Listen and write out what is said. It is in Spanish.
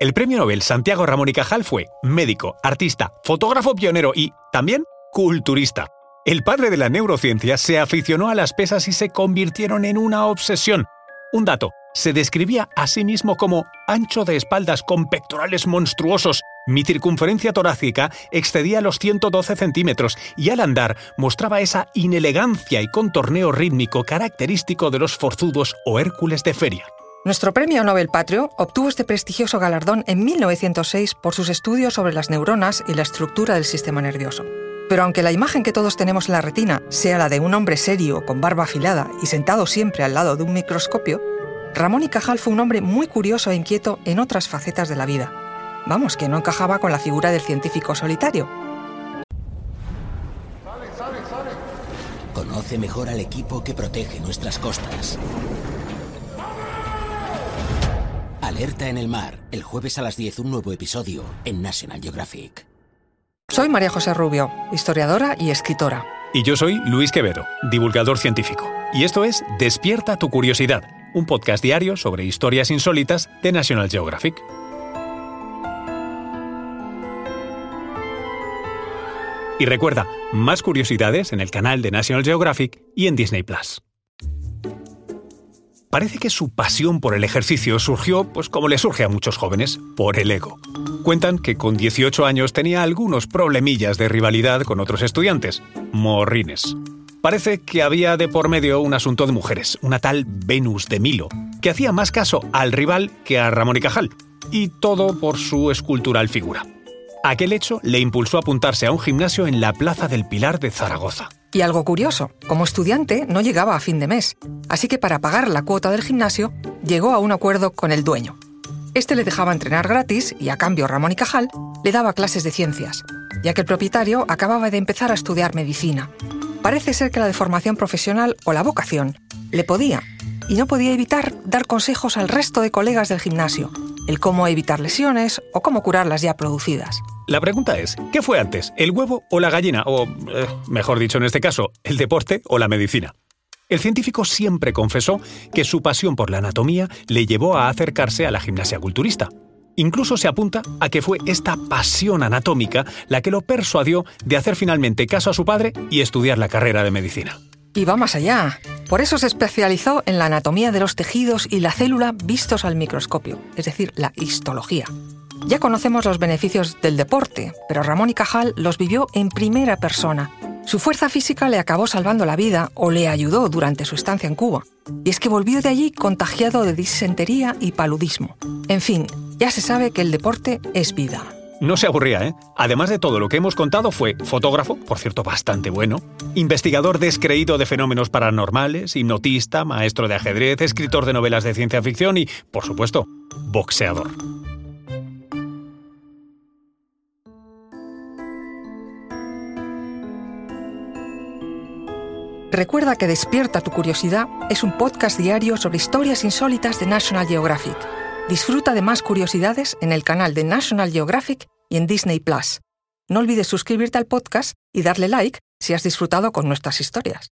El premio Nobel Santiago Ramón y Cajal fue médico, artista, fotógrafo pionero y, también, culturista. El padre de la neurociencia se aficionó a las pesas y se convirtieron en una obsesión. Un dato, se describía a sí mismo como ancho de espaldas con pectorales monstruosos. Mi circunferencia torácica excedía los 112 centímetros y al andar mostraba esa inelegancia y contorneo rítmico característico de los forzudos o Hércules de feria. Nuestro premio Nobel Patrio obtuvo este prestigioso galardón en 1906 por sus estudios sobre las neuronas y la estructura del sistema nervioso. Pero aunque la imagen que todos tenemos en la retina sea la de un hombre serio, con barba afilada y sentado siempre al lado de un microscopio, Ramón y Cajal fue un hombre muy curioso e inquieto en otras facetas de la vida. Vamos, que no encajaba con la figura del científico solitario. Conoce mejor al equipo que protege nuestras costas. Alerta en el mar, el jueves a las 10 un nuevo episodio en National Geographic. Soy María José Rubio, historiadora y escritora. Y yo soy Luis Quevedo, divulgador científico. Y esto es Despierta tu curiosidad un podcast diario sobre historias insólitas de National Geographic. Y recuerda, más curiosidades en el canal de National Geographic y en Disney Plus. Parece que su pasión por el ejercicio surgió, pues como le surge a muchos jóvenes, por el ego. Cuentan que con 18 años tenía algunos problemillas de rivalidad con otros estudiantes, morrines. Parece que había de por medio un asunto de mujeres, una tal Venus de Milo, que hacía más caso al rival que a Ramón y Cajal, y todo por su escultural figura. Aquel hecho le impulsó a apuntarse a un gimnasio en la Plaza del Pilar de Zaragoza. Y algo curioso, como estudiante no llegaba a fin de mes, así que para pagar la cuota del gimnasio llegó a un acuerdo con el dueño. Este le dejaba entrenar gratis y a cambio Ramón y Cajal le daba clases de ciencias, ya que el propietario acababa de empezar a estudiar medicina Parece ser que la deformación profesional o la vocación le podía y no podía evitar dar consejos al resto de colegas del gimnasio, el cómo evitar lesiones o cómo curarlas ya producidas. La pregunta es, ¿qué fue antes, el huevo o la gallina? O, eh, mejor dicho en este caso, el deporte o la medicina. El científico siempre confesó que su pasión por la anatomía le llevó a acercarse a la gimnasia culturista. Incluso se apunta a que fue esta pasión anatómica la que lo persuadió de hacer finalmente caso a su padre y estudiar la carrera de medicina. Y va más allá. Por eso se especializó en la anatomía de los tejidos y la célula vistos al microscopio, es decir, la histología. Ya conocemos los beneficios del deporte, pero Ramón y Cajal los vivió en primera persona. Su fuerza física le acabó salvando la vida o le ayudó durante su estancia en Cuba. Y es que volvió de allí contagiado de disentería y paludismo. En fin, ya se sabe que el deporte es vida. No se aburría, ¿eh? Además de todo lo que hemos contado, fue fotógrafo, por cierto, bastante bueno, investigador descreído de fenómenos paranormales, hipnotista, maestro de ajedrez, escritor de novelas de ciencia ficción y, por supuesto, boxeador. Recuerda que Despierta tu Curiosidad es un podcast diario sobre historias insólitas de National Geographic. Disfruta de más curiosidades en el canal de National Geographic y en Disney Plus. No olvides suscribirte al podcast y darle like si has disfrutado con nuestras historias.